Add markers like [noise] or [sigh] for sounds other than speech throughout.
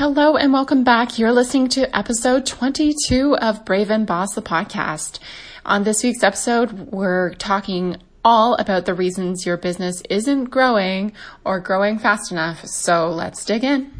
Hello and welcome back. You're listening to episode 22 of Brave and Boss, the podcast. On this week's episode, we're talking all about the reasons your business isn't growing or growing fast enough. So let's dig in.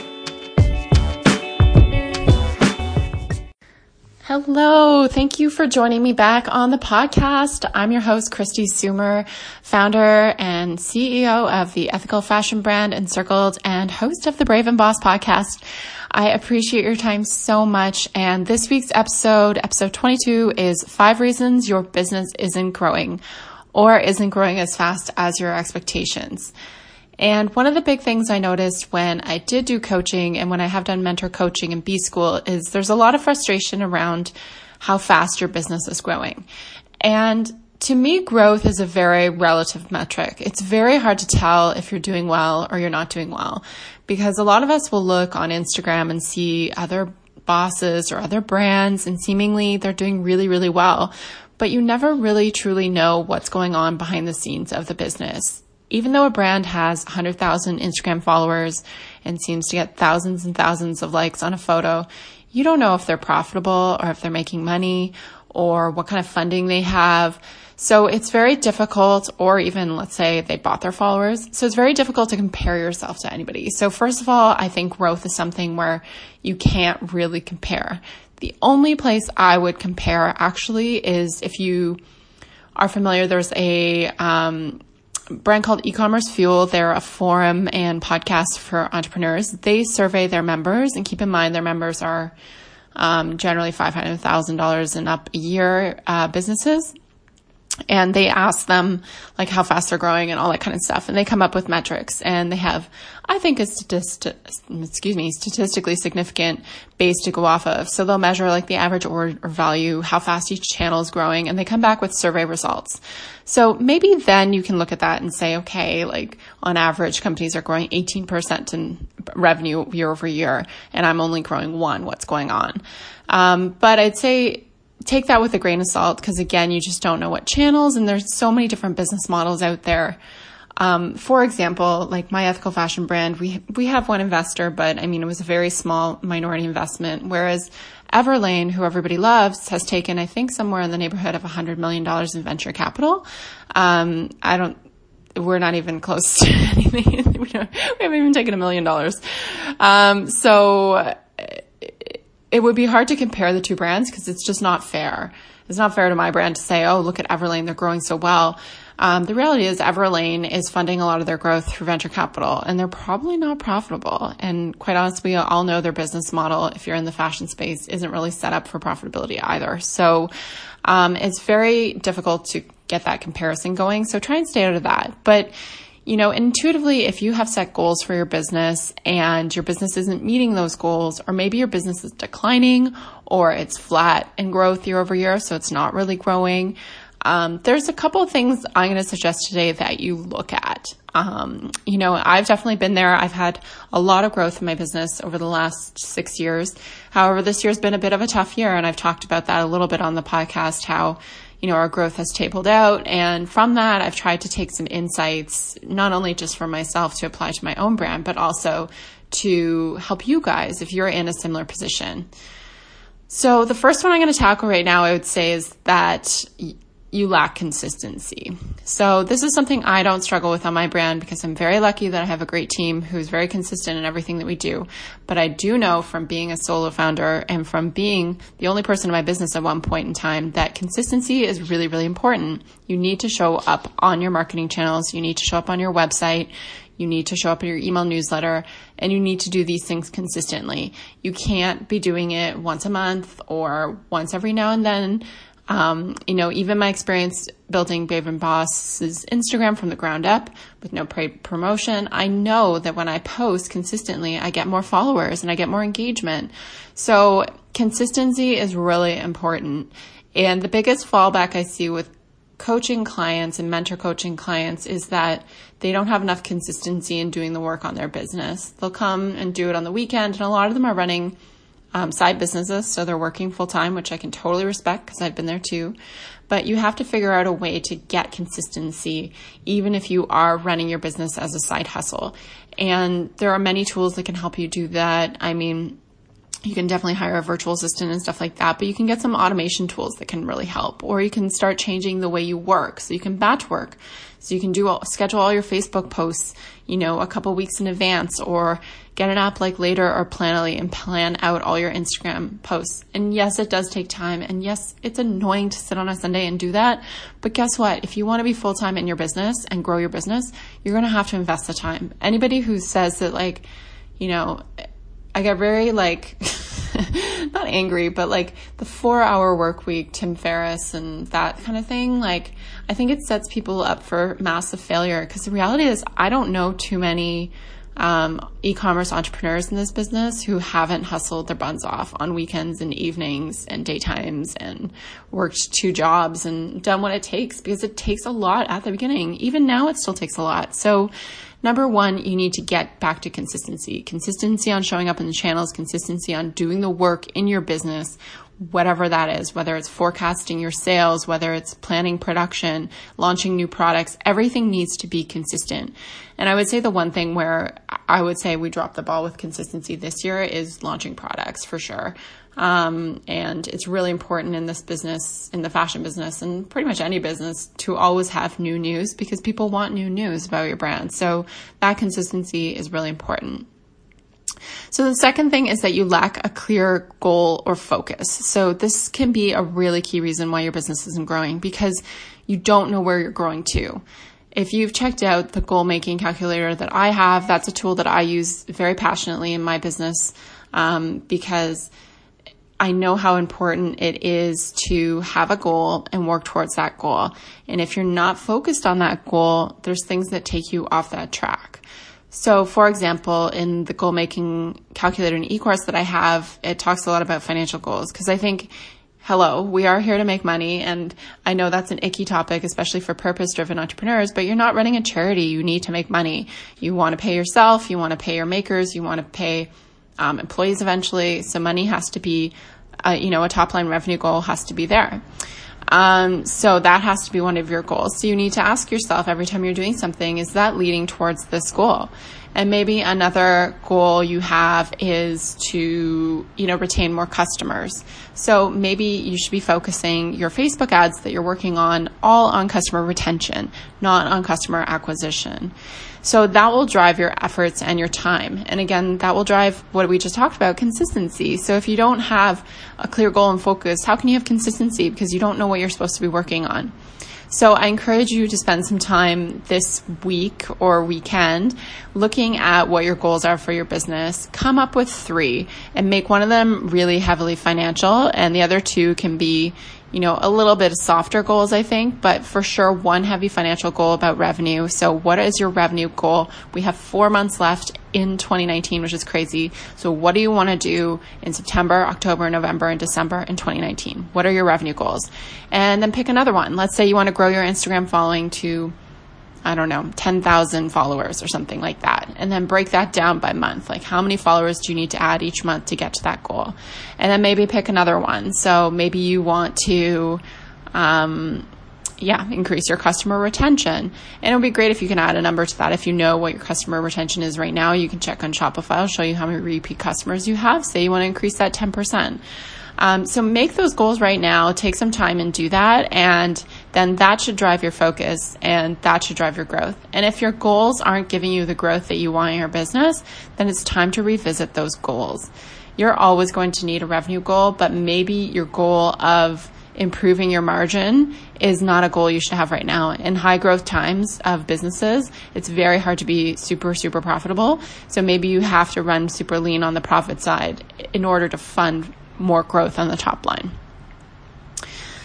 Hello. Thank you for joining me back on the podcast. I'm your host, Kristi Soomer, founder and CEO of the ethical fashion brand Encircled and host of the Brave and Boss podcast. I appreciate your time so much. And this week's episode, episode 22 is five reasons your business isn't growing or isn't growing as fast as your expectations. And one of the big things I noticed when I did do coaching and when I have done mentor coaching in B school is there's a lot of frustration around how fast your business is growing. And to me, growth is a very relative metric. It's very hard to tell if you're doing well or you're not doing well because a lot of us will look on Instagram and see other bosses or other brands and seemingly they're doing really, really well. But you never really truly know what's going on behind the scenes of the business even though a brand has 100,000 Instagram followers and seems to get thousands and thousands of likes on a photo, you don't know if they're profitable or if they're making money or what kind of funding they have. So it's very difficult, or even let's say they bought their followers. So it's very difficult to compare yourself to anybody. So first of all, I think growth is something where you can't really compare. The only place I would compare actually is if you are familiar, there's a, um, brand called e-commerce fuel. They're a forum and podcast for entrepreneurs. They survey their members and keep in mind their members are um, generally $500000 and up a year uh, businesses and they ask them like how fast they're growing and all that kind of stuff. And they come up with metrics and they have i think a statist- excuse me statistically significant base to go off of. So they'll measure like the average order value how fast each channel is growing and they come back with survey results. So maybe then you can look at that and say okay like on average companies are growing 18% in revenue year over year and i'm only growing one. What's going on? Um, but i'd say take that with a grain of salt because again, you just don't know what channels and there's so many different business models out there. Um, for example, like my ethical fashion brand, we we have one investor, but I mean it was a very small minority investment. Whereas Everlane, who everybody loves, has taken I think somewhere in the neighborhood of hundred million dollars in venture capital. Um, I don't. We're not even close to [laughs] anything. we, we haven't even taken a million dollars. Um, so it would be hard to compare the two brands because it's just not fair. It's not fair to my brand to say, oh, look at Everlane, they're growing so well. Um, the reality is Everlane is funding a lot of their growth through venture capital and they're probably not profitable. And quite honestly, we all know their business model, if you're in the fashion space, isn't really set up for profitability either. So, um, it's very difficult to get that comparison going. So try and stay out of that. But you know, intuitively, if you have set goals for your business and your business isn't meeting those goals, or maybe your business is declining or it's flat in growth year over year, so it's not really growing, um, there's a couple of things I'm going to suggest today that you look at. Um, you know, I've definitely been there. I've had a lot of growth in my business over the last six years. However, this year's been a bit of a tough year, and I've talked about that a little bit on the podcast. How you know, our growth has tabled out. And from that, I've tried to take some insights, not only just for myself to apply to my own brand, but also to help you guys if you're in a similar position. So the first one I'm going to tackle right now, I would say is that you lack consistency. So this is something I don't struggle with on my brand because I'm very lucky that I have a great team who's very consistent in everything that we do. But I do know from being a solo founder and from being the only person in my business at one point in time that consistency is really, really important. You need to show up on your marketing channels. You need to show up on your website. You need to show up in your email newsletter and you need to do these things consistently. You can't be doing it once a month or once every now and then um, you know, even my experience building Brave and Boss's Instagram from the ground up with no promotion, I know that when I post consistently, I get more followers and I get more engagement. So consistency is really important. And the biggest fallback I see with coaching clients and mentor coaching clients is that they don't have enough consistency in doing the work on their business. They'll come and do it on the weekend, and a lot of them are running um, side businesses, so they're working full time, which I can totally respect because I've been there too. But you have to figure out a way to get consistency, even if you are running your business as a side hustle. And there are many tools that can help you do that. I mean, you can definitely hire a virtual assistant and stuff like that, but you can get some automation tools that can really help. Or you can start changing the way you work. So you can batch work. So you can do all, schedule all your Facebook posts, you know, a couple weeks in advance or get an app like later or Planoly and plan out all your Instagram posts. And yes, it does take time. And yes, it's annoying to sit on a Sunday and do that. But guess what? If you want to be full time in your business and grow your business, you're going to have to invest the time. Anybody who says that like, you know, I get very like, [laughs] [laughs] not angry, but like the four hour work week, Tim Ferriss and that kind of thing. Like, I think it sets people up for massive failure because the reality is I don't know too many um, e-commerce entrepreneurs in this business who haven't hustled their buns off on weekends and evenings and daytimes and worked two jobs and done what it takes because it takes a lot at the beginning. Even now, it still takes a lot. So Number one, you need to get back to consistency. Consistency on showing up in the channels, consistency on doing the work in your business, whatever that is, whether it's forecasting your sales, whether it's planning production, launching new products, everything needs to be consistent. And I would say the one thing where I would say we dropped the ball with consistency this year is launching products for sure. Um, and it's really important in this business, in the fashion business, and pretty much any business to always have new news because people want new news about your brand. So that consistency is really important. So the second thing is that you lack a clear goal or focus. So this can be a really key reason why your business isn't growing because you don't know where you're growing to. If you've checked out the goal making calculator that I have, that's a tool that I use very passionately in my business um, because I know how important it is to have a goal and work towards that goal. And if you're not focused on that goal, there's things that take you off that track. So, for example, in the goal making calculator and e-course that I have, it talks a lot about financial goals because I think hello, we are here to make money. And I know that's an icky topic, especially for purpose driven entrepreneurs, but you're not running a charity. You need to make money. You want to pay yourself. You want to pay your makers. You want to pay um, employees eventually. So money has to be, you know, a top line revenue goal has to be there. Um, so that has to be one of your goals. So you need to ask yourself every time you're doing something, is that leading towards this goal? And maybe another goal you have is to, you know, retain more customers. So maybe you should be focusing your Facebook ads that you're working on all on customer retention, not on customer acquisition. So that will drive your efforts and your time. And again, that will drive what we just talked about, consistency. So if you don't have a clear goal and focus, how can you have consistency? Because you don't know what you're supposed to be working on. So I encourage you to spend some time this week or weekend looking at what your goals are for your business. Come up with three and make one of them really heavily financial and the other two can be, you know, a little bit of softer goals, I think, but for sure one heavy financial goal about revenue. So what is your revenue goal? We have four months left in 2019, which is crazy. So what do you want to do in September, October, November, and December in 2019? What are your revenue goals? And then pick another one. Let's say you want to grow your Instagram following to I don't know, 10,000 followers or something like that. And then break that down by month. Like how many followers do you need to add each month to get to that goal? And then maybe pick another one. So maybe you want to, um, yeah, increase your customer retention. And it would be great if you can add a number to that. If you know what your customer retention is right now, you can check on Shopify. I'll show you how many repeat customers you have. Say you want to increase that 10%. Um, so make those goals right now, take some time and do that. And then that should drive your focus and that should drive your growth. And if your goals aren't giving you the growth that you want in your business, then it's time to revisit those goals. You're always going to need a revenue goal, but maybe your goal of improving your margin is not a goal you should have right now. In high growth times of businesses, it's very hard to be super, super profitable. So maybe you have to run super lean on the profit side in order to fund more growth on the top line.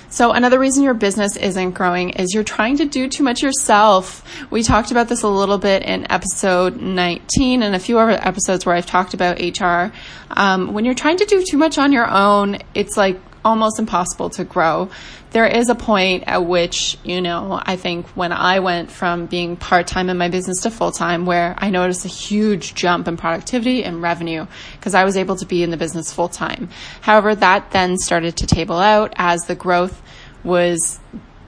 So another reason your business isn't growing is you're trying to do too much yourself. We talked about this a little bit in episode 19 and a few other episodes where I've talked about HR. Um, when you're trying to do too much on your own, it's like almost impossible to grow. There is a point at which, you know, I think when I went from being part time in my business to full time, where I noticed a huge jump in productivity and revenue because I was able to be in the business full time. However, that then started to table out as the growth was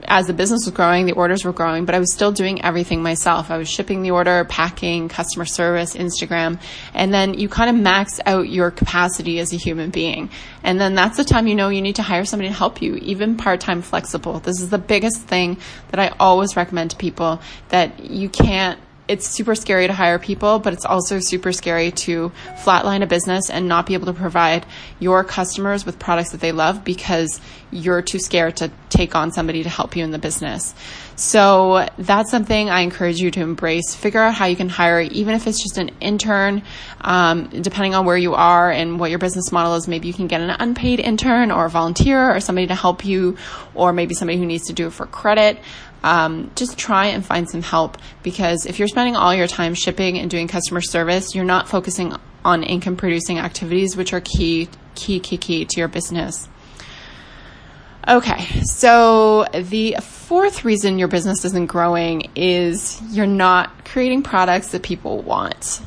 as the business was growing, the orders were growing, but I was still doing everything myself. I was shipping the order, packing, customer service, Instagram, and then you kind of max out your capacity as a human being. And then that's the time you know you need to hire somebody to help you, even part-time flexible. This is the biggest thing that I always recommend to people that you can't it's super scary to hire people, but it's also super scary to flatline a business and not be able to provide your customers with products that they love because you're too scared to take on somebody to help you in the business. So that's something I encourage you to embrace. Figure out how you can hire, even if it's just an intern, um, depending on where you are and what your business model is. Maybe you can get an unpaid intern or a volunteer or somebody to help you, or maybe somebody who needs to do it for credit um, just try and find some help because if you're spending all your time shipping and doing customer service, you're not focusing on income producing activities, which are key, key, key, key to your business. Okay, so the fourth reason your business isn't growing is you're not creating products that people want.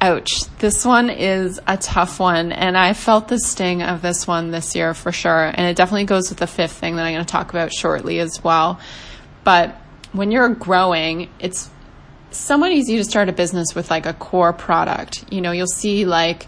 Ouch. This one is a tough one, and I felt the sting of this one this year for sure. And it definitely goes with the fifth thing that I'm going to talk about shortly as well. But when you're growing, it's somewhat easy to start a business with like a core product. You know, you'll see like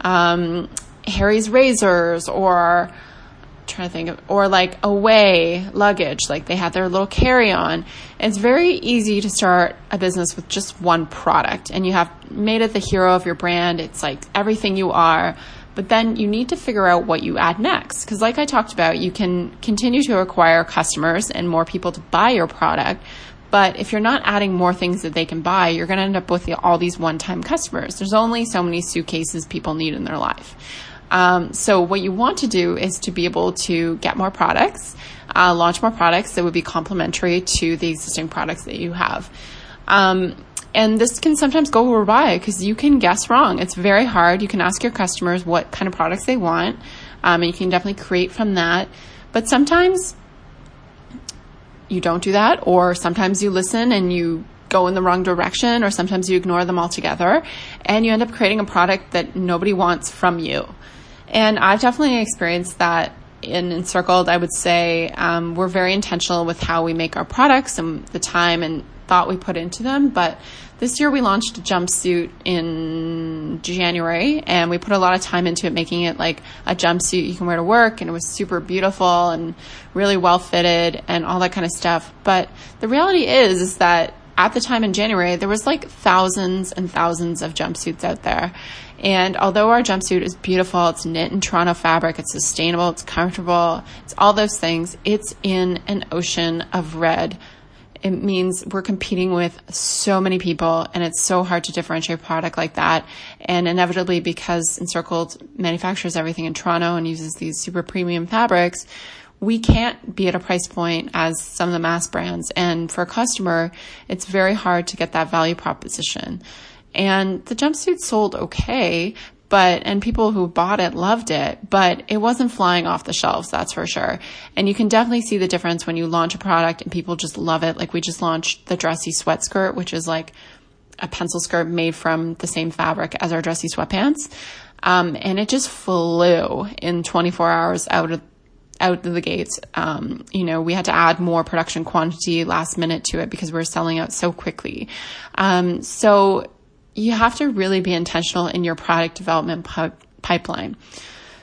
um, Harry's razors or I'm trying to think of or like away luggage. Like they had their little carry-on. It's very easy to start a business with just one product. And you have made it the hero of your brand. It's like everything you are but then you need to figure out what you add next. Because, like I talked about, you can continue to acquire customers and more people to buy your product. But if you're not adding more things that they can buy, you're going to end up with all these one time customers. There's only so many suitcases people need in their life. Um, so, what you want to do is to be able to get more products, uh, launch more products that would be complementary to the existing products that you have. Um, and this can sometimes go awry because you can guess wrong. It's very hard. You can ask your customers what kind of products they want, um, and you can definitely create from that. But sometimes you don't do that, or sometimes you listen and you go in the wrong direction, or sometimes you ignore them altogether, and you end up creating a product that nobody wants from you. And I've definitely experienced that in Encircled. I would say um, we're very intentional with how we make our products and the time and thought we put into them, but this year we launched a jumpsuit in January and we put a lot of time into it, making it like a jumpsuit you can wear to work and it was super beautiful and really well fitted and all that kind of stuff. But the reality is, is that at the time in January, there was like thousands and thousands of jumpsuits out there. And although our jumpsuit is beautiful, it's knit in Toronto fabric, it's sustainable, it's comfortable, it's all those things, it's in an ocean of red it means we're competing with so many people and it's so hard to differentiate a product like that. And inevitably because Encircled manufactures everything in Toronto and uses these super premium fabrics, we can't be at a price point as some of the mass brands. And for a customer, it's very hard to get that value proposition. And the jumpsuit sold okay, but and people who bought it loved it, but it wasn't flying off the shelves, that's for sure. And you can definitely see the difference when you launch a product and people just love it. Like we just launched the dressy sweat skirt, which is like a pencil skirt made from the same fabric as our dressy sweatpants. Um, and it just flew in 24 hours out of out of the gates. Um, you know, we had to add more production quantity last minute to it because we were selling out so quickly. Um, so you have to really be intentional in your product development pi- pipeline.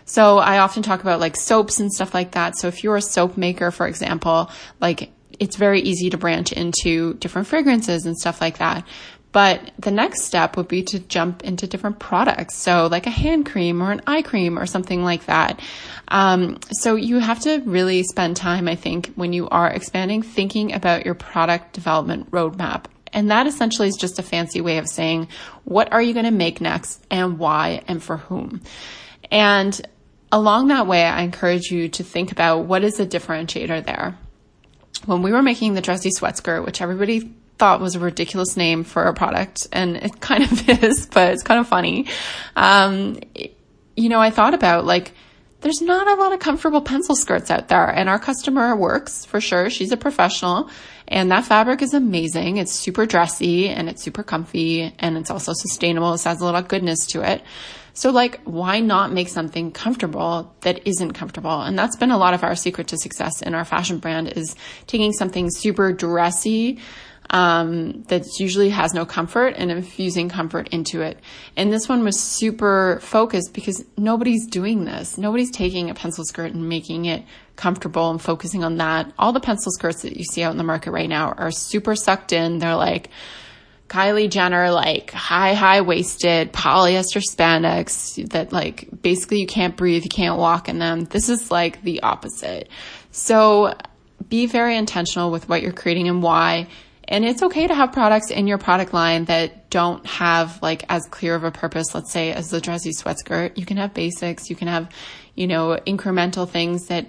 So I often talk about like soaps and stuff like that. So if you're a soap maker, for example, like it's very easy to branch into different fragrances and stuff like that. But the next step would be to jump into different products. So like a hand cream or an eye cream or something like that. Um, so you have to really spend time, I think, when you are expanding, thinking about your product development roadmap and that essentially is just a fancy way of saying, what are you going to make next and why and for whom? And along that way, I encourage you to think about what is the differentiator there. When we were making the dressy sweat skirt, which everybody thought was a ridiculous name for a product, and it [laughs] kind of is, but it's kind of funny. Um, you know, I thought about like, there's not a lot of comfortable pencil skirts out there. And our customer works for sure. She's a professional and that fabric is amazing. It's super dressy and it's super comfy and it's also sustainable. It has a lot of goodness to it. So like, why not make something comfortable that isn't comfortable? And that's been a lot of our secret to success in our fashion brand is taking something super dressy, um, that usually has no comfort and infusing comfort into it. And this one was super focused because nobody's doing this. Nobody's taking a pencil skirt and making it comfortable and focusing on that. All the pencil skirts that you see out in the market right now are super sucked in. They're like, Kylie Jenner, like high, high waisted polyester spandex that like basically you can't breathe, you can't walk in them. This is like the opposite. So be very intentional with what you're creating and why. And it's okay to have products in your product line that don't have like as clear of a purpose, let's say, as the dressy sweat skirt. You can have basics, you can have, you know, incremental things that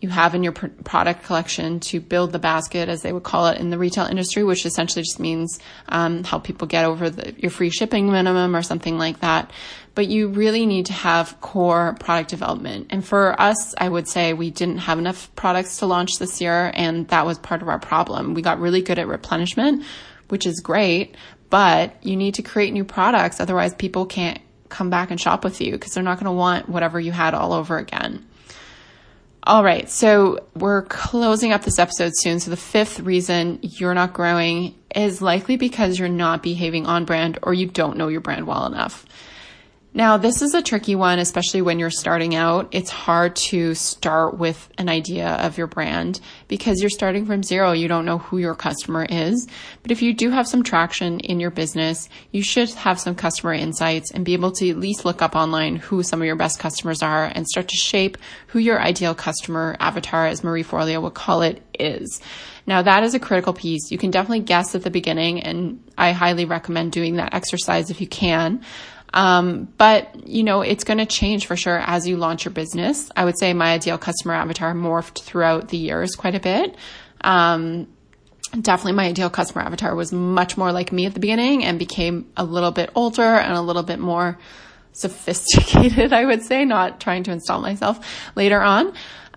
you have in your pr- product collection to build the basket, as they would call it in the retail industry, which essentially just means um, help people get over the, your free shipping minimum or something like that. But you really need to have core product development. And for us, I would say we didn't have enough products to launch this year, and that was part of our problem. We got really good at replenishment, which is great, but you need to create new products, otherwise people can't come back and shop with you because they're not going to want whatever you had all over again. All right. So we're closing up this episode soon. So the fifth reason you're not growing is likely because you're not behaving on brand or you don't know your brand well enough. Now, this is a tricky one, especially when you're starting out. It's hard to start with an idea of your brand because you're starting from zero. You don't know who your customer is. But if you do have some traction in your business, you should have some customer insights and be able to at least look up online who some of your best customers are and start to shape who your ideal customer avatar, as Marie Forleo would call it, is. Now that is a critical piece. You can definitely guess at the beginning and I highly recommend doing that exercise if you can. Um, but you know, it's going to change for sure as you launch your business. I would say my ideal customer avatar morphed throughout the years quite a bit. Um, definitely my ideal customer avatar was much more like me at the beginning and became a little bit older and a little bit more sophisticated, [laughs] I would say, not trying to install myself later on.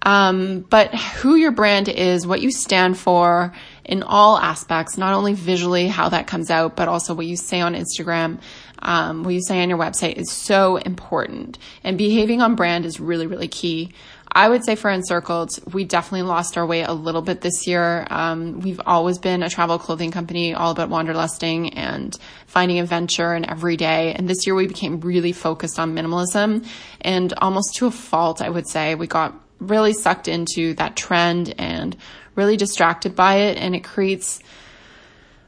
Um, but who your brand is, what you stand for in all aspects, not only visually how that comes out, but also what you say on Instagram um, what you say on your website is so important. And behaving on brand is really, really key. I would say for Encircled, we definitely lost our way a little bit this year. Um, we've always been a travel clothing company, all about wanderlusting and finding adventure and every day. And this year we became really focused on minimalism and almost to a fault, I would say. We got really sucked into that trend and really distracted by it. And it creates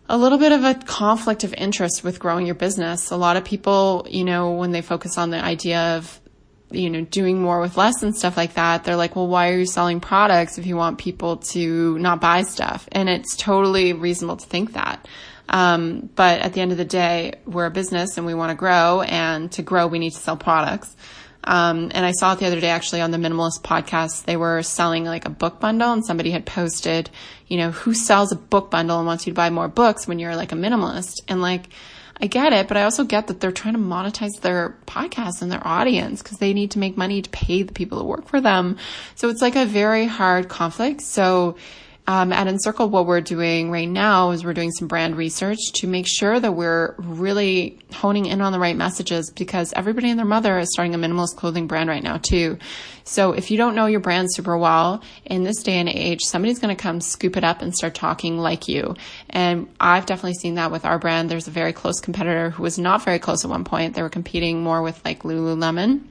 a little bit of a conflict of interest with growing your business. A lot of people, you know, when they focus on the idea of, you know, doing more with less and stuff like that, they're like, well, why are you selling products if you want people to not buy stuff? And it's totally reasonable to think that. Um, but at the end of the day, we're a business and we want to grow and to grow, we need to sell products. Um, and I saw it the other day actually on the Minimalist podcast. They were selling like a book bundle and somebody had posted, you know, who sells a book bundle and wants you to buy more books when you're like a minimalist? And like, I get it, but I also get that they're trying to monetize their podcast and their audience because they need to make money to pay the people that work for them. So it's like a very hard conflict. So um, at Encircle, what we're doing right now is we're doing some brand research to make sure that we're really honing in on the right messages because everybody and their mother is starting a minimalist clothing brand right now too. So if you don't know your brand super well in this day and age, somebody's going to come scoop it up and start talking like you. And I've definitely seen that with our brand. There's a very close competitor who was not very close at one point. They were competing more with like Lululemon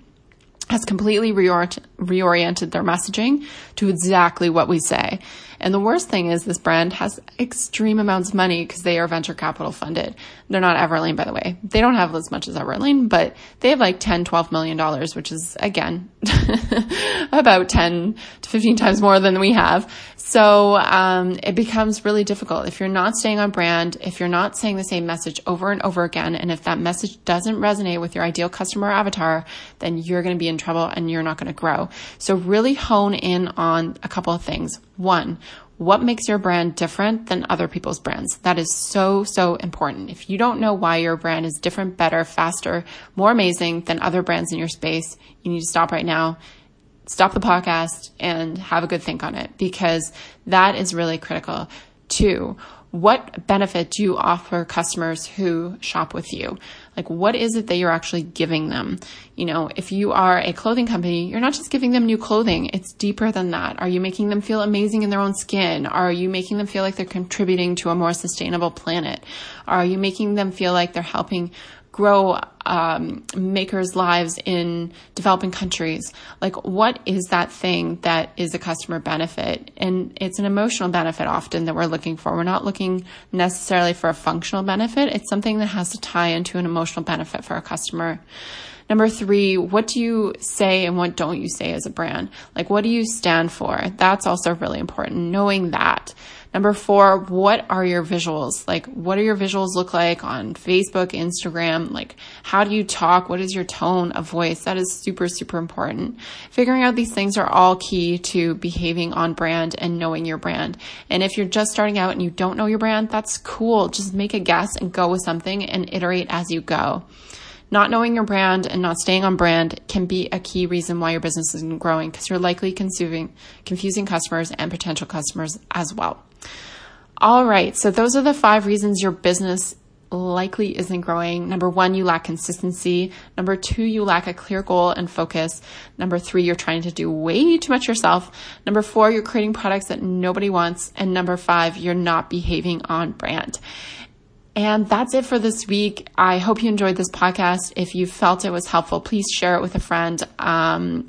has completely reorient- reoriented their messaging to exactly what we say. And the worst thing is this brand has extreme amounts of money because they are venture capital funded. They're not Everlane, by the way. They don't have as much as Everlane, but they have like 10, 12 million dollars, which is again, [laughs] about 10 to 15 times more than we have. So, um, it becomes really difficult. If you're not staying on brand, if you're not saying the same message over and over again, and if that message doesn't resonate with your ideal customer avatar, then you're going to be in trouble and you're not going to grow. So really hone in on a couple of things. One, what makes your brand different than other people's brands? That is so, so important. If you don't know why your brand is different, better, faster, more amazing than other brands in your space, you need to stop right now stop the podcast and have a good think on it because that is really critical. Two, what benefit do you offer customers who shop with you? Like, what is it that you're actually giving them? You know, if you are a clothing company, you're not just giving them new clothing. It's deeper than that. Are you making them feel amazing in their own skin? Are you making them feel like they're contributing to a more sustainable planet? Are you making them feel like they're helping grow um, makers' lives in developing countries. Like, what is that thing that is a customer benefit? And it's an emotional benefit often that we're looking for. We're not looking necessarily for a functional benefit. It's something that has to tie into an emotional benefit for a customer. Number three, what do you say and what don't you say as a brand? Like, what do you stand for? That's also really important, knowing that. Number four, what are your visuals? Like, what do your visuals look like on Facebook, Instagram? Like, how do you talk? What is your tone of voice? That is super, super important. Figuring out these things are all key to behaving on brand and knowing your brand. And if you're just starting out and you don't know your brand, that's cool. Just make a guess and go with something and iterate as you go. Not knowing your brand and not staying on brand can be a key reason why your business isn't growing because you're likely confusing customers and potential customers as well. All right. So those are the five reasons your business likely isn't growing. Number one, you lack consistency. Number two, you lack a clear goal and focus. Number three, you're trying to do way too much yourself. Number four, you're creating products that nobody wants. And number five, you're not behaving on brand. And that's it for this week. I hope you enjoyed this podcast. If you felt it was helpful, please share it with a friend. Um,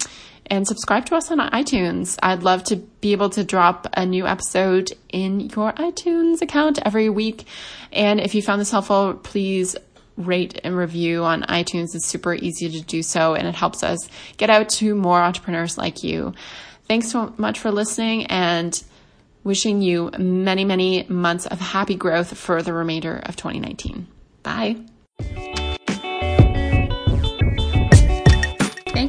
and subscribe to us on iTunes. I'd love to be able to drop a new episode in your iTunes account every week. And if you found this helpful, please rate and review on iTunes. It's super easy to do so and it helps us get out to more entrepreneurs like you. Thanks so much for listening and Wishing you many, many months of happy growth for the remainder of 2019. Bye.